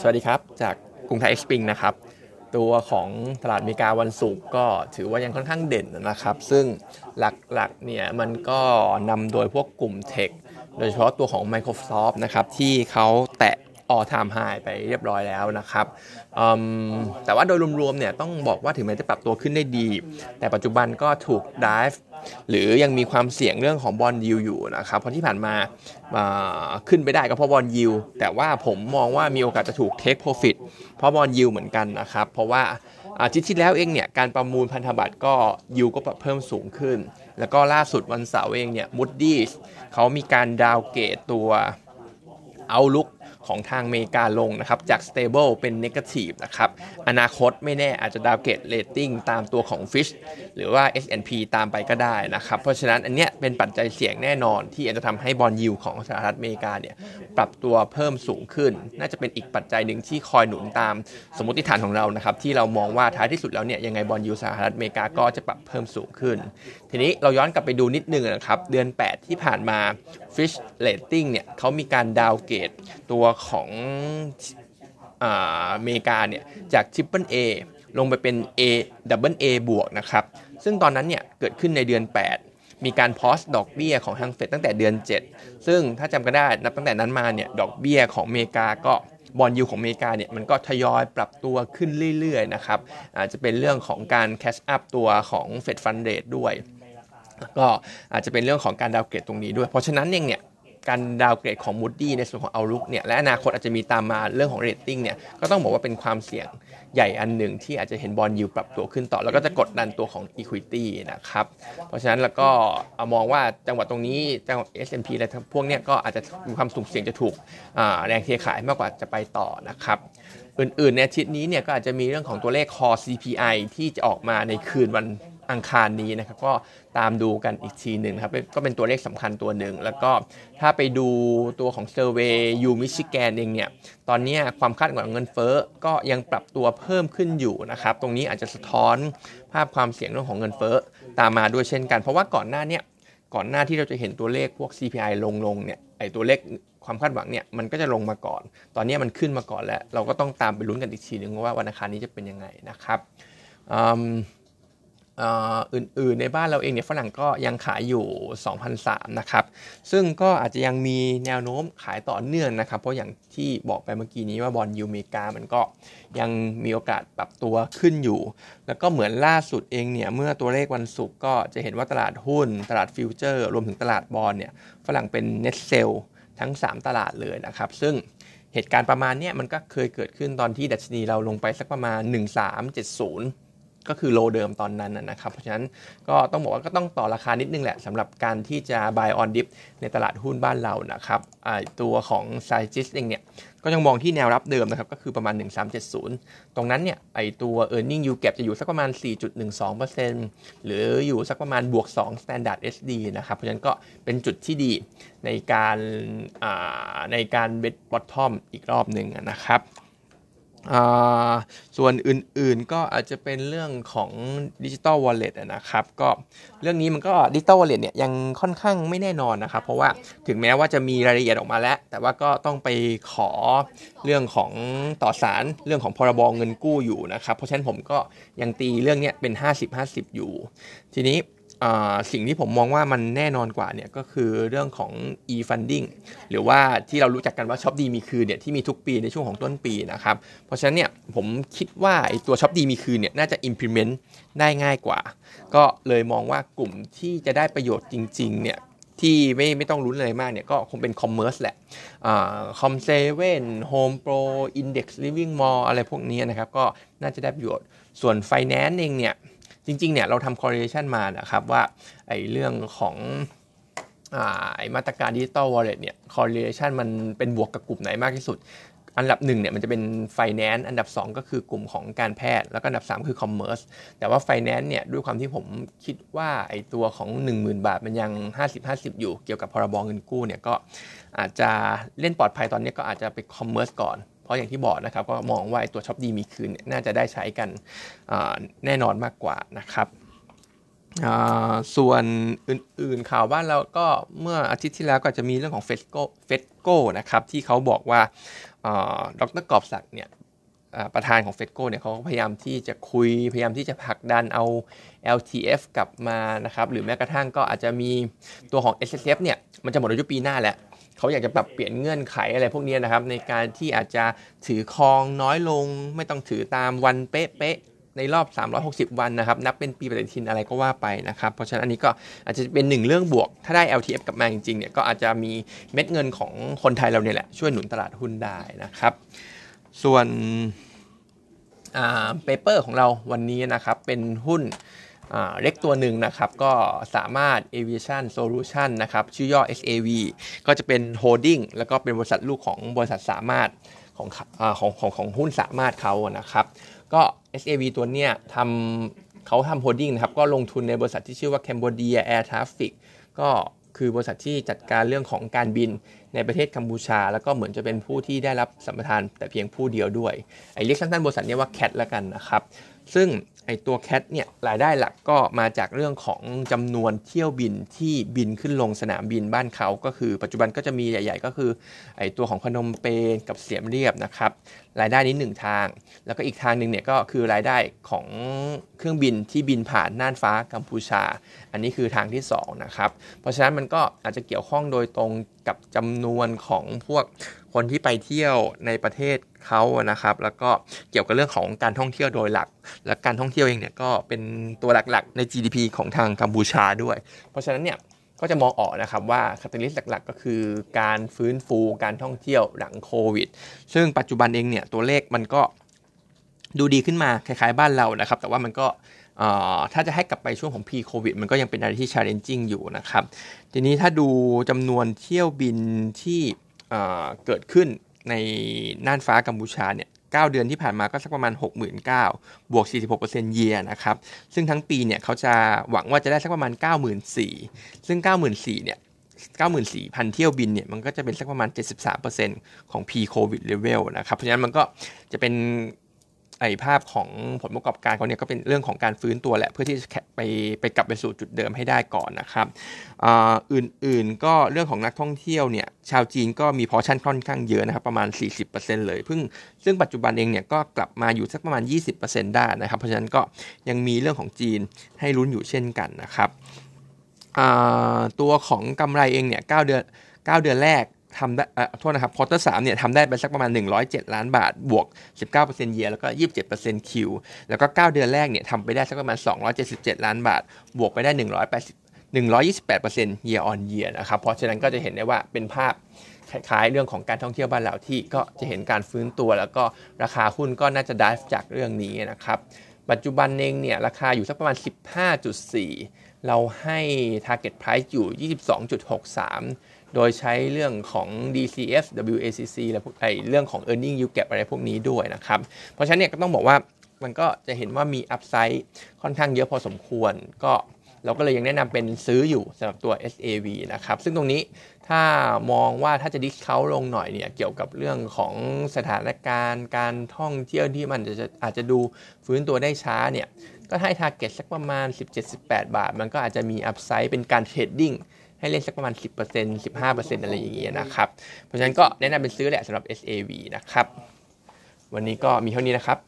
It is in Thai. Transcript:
สวัสดีครับ จากกรุงไทยเอ็กซ์ปิงนะครับ ตัวของตลาดมริกาวันศุกร์ก็ถือว่ายังค่อนข้างเด่นนะครับ ซึ่งหลักๆเนี่ยมันก็นำโดยพวกกลุ่มเทคโดยเฉพาะตัวของ Microsoft นะครับ ที่เขาแตะ all time high ไปเรียบร้อยแล้วนะครับ แต่ว่าโดยรวมๆเนี่ยต้องบอกว่าถึงแม้จะปรับตัวขึ้นได้ดี แต่ปัจจุบันก็ถูก dive หรือยังมีความเสี่ยงเรื่องของบอลยิวอยู่นะครับ เพราะที่ผ่านมาาขึ้นไปได้ก็เพราะ bond yield แต่ว่าผมมองว่ามีโอกาสจะถูก take profit เพราะ bond yield เหมือนกันนะครับ เพราะว่าอาทิตย์ที่แล้วเองเนี่ยการประมูลพันธบัตรก็ยิวก็ปรับเพิ่มสูงขึ้น แล้วก็ล่าสุดวันเสาร์เองเนี่ย Moody's เขามีการ downgrade ตัว Outlook ของทางอเมริกาลงนะครับ จาก stable เป็น negative นะครับ อนาคตไม่แน่อาจจะดาวเกต rating ตามตัวของ Fitch หรือว่า S&P ตามไปก็ได้นะครับ เพราะฉะนั้นอันเนี้ยเป็นปัจจัยเสี่ยงแน่นอนที่อาจจะทำให้ bond yield ของสหรัฐอเมริกาเนี่ยปรับตัวเพิ่มสูงขึ้น น่าจะเป็นอีกปัจจัยหนึ่งที่คอยหนุนตามสมมติฐานของเรานะครับที่เรามองว่าท้ายที่สุดแล้วเนี่ยยังไงบอลยิวสหรัฐอเมริกาก็จะปรับเพิ่มสูงขึ้น ทีนี้เราย้อนกลับไปดูนิดนึงนะครับ เดือน 8 ที่ผ่านมา Fish Rating เนี่ยเขามีการดาวเกตตัวของอ่าอเมริกาเนี่ยจาก Triple A ลงไปเป็น A Double A บวกนะครับ ซึ่งตอนนั้นเนี่ยเกิดขึ้นในเดือน 8 มีการ pause ดอกเบี้ยของทางเฟดตั้งแต่เดือน 7 ซึ่งถ้าจำกันได้นับตั้งแต่นั้นมาเนี่ยดอกเบี้ยของอเมริกาก็ bond yield ของอเมริกาเนี่ยมันก็ทยอยปรับตัวขึ้นเรื่อยๆนะครับอาจจะเป็นเรื่องของการ catch up ตัวของ Fed Funds Rate ด้วยก็อาจจะเป็นเรื่องของการ downgrade ตรงนี้ด้วย เพราะฉะนั้นเองเนี่ย การ downgrade ของ Moody ในส่วนของ Outlook เนี่ยและอนาคตอาจจะมีตามมาเรื่องของ rating เนี่ยก็ต้องบอกว่าเป็นความเสี่ยงใหญ่อันหนึ่งที่อาจจะเห็น bond yield ปรับตัวขึ้นต่อ แล้วก็จะกดดันตัวของ equity นะครับ เพราะฉะนั้นแล้วก็มองว่าจังหวะตรงนี้จังหวะ S&P อะไรพวกเนี้ยก็อาจจะมีความสุ่มเสี่ยงจะถูกแรงเทขายมากกว่าจะไปต่อนะครับอื่นๆในอาทิตย์นี้เนี่ยก็อาจจะมีเรื่องของตัวเลข core CPI ที่จะออกมาในคืนวัน อังคารนี้นะครับก็ตามดูกันอีกทีหนึ่งครับก็เป็นตัวเลขสำคัญตัวหนึ่ง แล้วก็ถ้าไปดูตัวของเซอร์เวย์ยูมิชิแกนเองเนี่ยตอนนี้ความคาดหวังเงินเฟ้อก็ยังปรับตัวเพิ่มขึ้นอยู่นะครับตรงนี้อาจจะสะท้อนภาพความเสี่ยงเรื่องของเงินเฟ้อตามมาด้วยเช่นกัน เพราะว่าก่อนหน้าเนี้ก่อนหน้าที่เราจะเห็นตัวเลขพวก CPI ลงลงเนี่ยไอตัวเลขความคาดหวังเนี่ยมันก็จะลงมาก่อน ตอนนี้มันขึ้นมาก่อนแล้ว เราก็ต้องตามไปลุ้นกันอีกทีหนึ่งว่าวันอังคารนี้จะเป็นยังไงนะครับ อื่นๆในบ้านเราเองเนี่ยฝรั่งก็ยังขายอยู่ 2,003นะครับ ซึ่งก็อาจจะยังมีแนวโน้มขายต่อเนื่องนะครับ เพราะอย่างที่บอกไปเมื่อกี้นี้ว่าบอลยูเมกามันก็ยังมีโอกาสปรับตัวขึ้นอยู่ แล้วก็เหมือนล่าสุดเองเนี่ย เมื่อตัวเลขวันศุกร์ก็จะเห็นว่าตลาดหุ้น ตลาดฟิวเจอร์ รวมถึงตลาดบอลเนี่ยฝรั่งเป็นเน็ตเซลทั้ง 3 ตลาดเลยนะครับ ซึ่งเหตุการณ์ประมาณนี้มันก็เคยเกิดขึ้นตอนที่ดัชนีเราลงไปสักประมาณ 1370 ก็คือโลเดิมตอนนั้นนะครับเพราะฉะนั้นก็ต้องบอกว่าก็ต้องต่อราคานิดนึงแหละสำหรับการที่จะ buy on dip ในตลาดหุ้นบ้านเรานะครับตัวของ s i g i s เองเนี่ยก็ยังมองที่แนวรับเดิมนะครับก็คือประมาณ 1370 ตรงนั้นเนี่ยไอตัว e a r n i n g yield gap จะอยู่สักประมาณ 4.12%หรืออยู่สักประมาณบวก 2 standard SD นะครับ เพราะฉะนั้นก็เป็นจุดที่ดีในการในการเบ t บอททอมอีกรอบหนึ่งนะครับ ส่วนอื่นๆก็อาจจะเป็นเรื่องของ digital wallet นะครับก็เรื่องนี้มันก็ digital wallet เนี่ยยังค่อนข้างไม่แน่นอนนะครับ เพราะว่าถึงแม้ว่าจะมีรายละเอียดออกมาแล้ว แต่ว่าก็ต้องไปขอเรื่องของต่อศาลเรื่องของพรบเงินกู้อยู่นะครับ เพราะฉะนั้นผมก็ยังตีเรื่องนี้เป็น 50-50 อยู่ ทีนี้ สิ่งที่ผมมองว่ามันแน่นอนกว่าเนี่ยก็คือเรื่องของ e-Refund หรือว่าที่เรารู้จักกันว่าช็อปดีมีคืนเนี่ยที่มีทุกปีในช่วงของต้นปีนะครับ เพราะฉะนั้นเนี่ยผมคิดว่าไอตัวช็อปดีมีคืนเนี่ยน่าจะ implement ได้ง่ายกว่า ก็เลยมองว่ากลุ่มที่จะได้ประโยชน์จริงๆเนี่ยที่ไม่ไม่ต้องลุ้นอะไรมากเนี่ยก็คงเป็น commerce แหละคอมเซเว่นโฮมโปรอินเด็กซ์ลิฟวิ่งมอลอะไรพวกนี้นะครับ ก็น่าจะได้ประโยชน์ส่วนไฟแนนซ์เองเนี่ย จริงๆเนี่ยเราทำ correlation มานะครับว่าไอ้เรื่องของไอ้มาตรการ digital wallet เนี่ย correlation มันเป็นบวกกับกลุ่มไหนมากที่สุด อันดับหนึ่งเนี่ยมันจะเป็น finance อันดับ 2 ก็คือกลุ่มของการแพทย์ แล้วก็อันดับ 3 คือ commerce แต่ว่า finance เนี่ยด้วยความที่ผมคิดว่าไอ้ตัวของ 10,000 บาทมันยัง 50-50 อยู่เกี่ยวกับพรบเงินกู้เนี่ยก็อาจจะเล่นปลอดภัยตอนนี้ก็อาจจะไป commerce ก่อน ราะอย่างที่บอกนะครับก็มองว่าตัวช็อปดีมีคืนน่าจะได้ใช้กันแน่นอนมากกว่านะครับส่วนอื่นๆข่าวบ้านเราก็เมื่ออาทิตย์ที่แล้วก็จะมีเรื่องของเฟสโกเฟสโกนะครับที่เขาบอกว่าดรกอบศักดิ์เนี่ยประธานของเฟสโกเนี่ยเขาพยายามที่จะคุยพยายามที่จะผลักดันเอา LTF กลับมานะครับหรือแม้กระทั่งก็อาจจะมีตัวของ s s f เนี่ยมันจะหมดอายุปีหน้าแล้ว เขาอยากจะปรับเปลี่ยนเงื่อนไขอะไรพวกนี้นะครับ ในการที่อาจจะถือครองน้อยลง ไม่ต้องถือตามวันเป๊ะในรอบ 360 วันนะครับ นับเป็นปีปฏิทินอะไรก็ว่าไปนะครับ เพราะฉะนั้นอันนี้ก็อาจจะเป็นหนึ่งเรื่องบวก ถ้าได้ LTF กลับมาจริงๆ เนี่ย ก็อาจจะมีเม็ดเงินของคนไทยเราเนี่ยแหละ ช่วยหนุนตลาดหุ้นได้นะครับ ส่วน paper ของเราวันนี้นะครับ เป็นหุ้น เล็กตัวหนึ่งนะครับก็สามารถ Aviation Solution นะครับชื่อย่อ SAV ก็จะเป็น holding แล้วก็เป็นบริษัทลูกของบริษัทสามารถของของของของหุ้นสามารถเขานะครับก็ SAV ตัวเนี้ยทำเขาทำ holding นะครับก็ลงทุนในบริษัทที่ชื่อว่า Cambodia Air Traffic ก็คือบริษัทที่จัดการเรื่องของการบินในประเทศกัมพูชา แล้วก็เหมือนจะเป็นผู้ที่ได้รับสัมปทานแต่เพียงผู้เดียวด้วยไอ้เรียกสั้นๆบริษัทนี้ว่า CAT แล้วกันนะครับ ซึ่ง ไอตัว CAT เนี่ยรายได้หลักก็มาจากเรื่องของจำนวนเที่ยวบินที่บินขึ้นลงสนามบินบ้านเขาก็คือ ปัจจุบันก็จะมีใหญ่ ๆ ก็คือไอตัวของพนมเปญกับเสียมเรียบนะครับรายได้นี้หนึ่งทาง แล้วก็อีกทางหนึ่งเนี่ยก็คือรายได้ของเครื่องบินที่บินผ่านน่านฟ้ากัมพูชา อันนี้คือทางที่2นะครับเพราะฉะนั้นมันก็อาจจะเกี่ยวข้องโดยตรงกับจำนวนของพวกคนที่ไปเที่ยวในประเทศ เขานะครับ แล้วก็เกี่ยวกับเรื่องของการท่องเที่ยวโดยหลัก และการท่องเที่ยวเองเนี่ยก็เป็นตัวหลักๆ ใน GDP ของทางกัมพูชาด้วย เพราะฉะนั้นเนี่ยก็จะมองออกนะครับว่าคาตาลิสต์หลักๆ ก็คือการฟื้นฟูการท่องเที่ยวหลังโควิด ซึ่งปัจจุบันเองเนี่ยตัวเลขมันก็ดูดีขึ้นมาคล้ายๆบ้านเรานะครับ แต่ว่ามันก็ถ้าจะให้กลับไปช่วงของ pre covid มันก็ยังเป็นอะไรที่ challenging อยู่นะครับ ทีนี้ถ้าดูจำนวนเที่ยวบินที่เกิดขึ้น ในน่านฟ้ากัมพูชาเนี่ย9เดือนที่ผ่านมาก็สักประมาณ 69,000บวก 46%เยียนะครับ ซึ่งทั้งปีเนี่ยเขาจะหวังว่าจะได้สักประมาณ 94,000 ซึ่ง 94,000เนี่ย94,000 เที่ยวบินเนี่ยมันก็จะเป็นสักประมาณ 73%ของ pre-covid level นะครับ เพราะฉะนั้นมันก็จะเป็น ไอภาพของผลประกอบการเขาเนี่ยก็เป็นเรื่องของการฟื้นตัวแหละเพื่อที่จะไปไปกลับไปสู่จุดเดิมให้ได้ก่อนนะครับอื่นๆก็เรื่องของนักท่องเที่ยวเนี่ยชาวจีนก็มีพอชั่นค่อนข้างเยอะนะครับประมาณ 40%เลยเพึ่งซึ่งปัจจุบันเองเนี่ยก็กลับมาอยู่สักประมาณ 20%ได้นะครับ เพราะฉะนั้นก็ยังมีเรื่องของจีนให้ลุ้นอยู่เช่นกันนะครับตัวของกำไรเองเนี่ย9เดือน9 เดือนแรก ทำได้โทษนะครับควอเตอร์สเนี่ยทำได้ไปสักประมาณ 107 ล้านบาท บวก 19%เยียแล้วก็ 27%คิว แล้วก็ 9 เดือนแรกเนี่ยทำไปได้สักประมาณ 277 ล้านบาท บวกไปได้ 180 128% year on year นะครับ เพราะฉะนั้นก็จะเห็นได้ว่าเป็นภาพคล้ายๆเรื่องของการท่องเที่ยวบ้านเราที่ก็จะเห็นการฟื้นตัว แล้วก็ราคาหุ้นก็น่าจะดิฟจากเรื่องนี้นะครับ ปัจจุบันเองเนี่ยราคาอยู่สักประมาณ 15.4 เราให้ target price อยู่ 22.63 โดยใช้เรื่องของ DCF WACC และพวกไอเรื่องของ earning yield gap อะไรพวกนี้ด้วยนะครับ เพราะฉะนั้นเนี่ยก็ต้องบอกว่ามันก็จะเห็นว่ามีอัพไซด์ค่อนข้างเยอะพอสมควร ก็เราก็เลยยังแนะนำเป็นซื้ออยู่สำหรับตัว SAV นะครับ ซึ่งตรงนี้ถ้ามองว่าถ้าจะ dis เขาลงหน่อยเนี่ยเกี่ยวกับเรื่องของสถานการณ์ การท่องเที่ยวที่มันจะอาจจะดูฟื้นตัวได้ช้าเนี่ยก็ให้ target สักประมาณ 17-18 บาท มันก็อาจจะมี upside เป็นการ trading ให้เล่นสักประมาณ 10% 15%อะไรอย่างเงี้ยนะครับ เพราะฉะนั้นก็แนะนำเป็นซื้อแหละสำหรับ SAV นะครับ วันนี้ก็มีเท่านี้นะครับ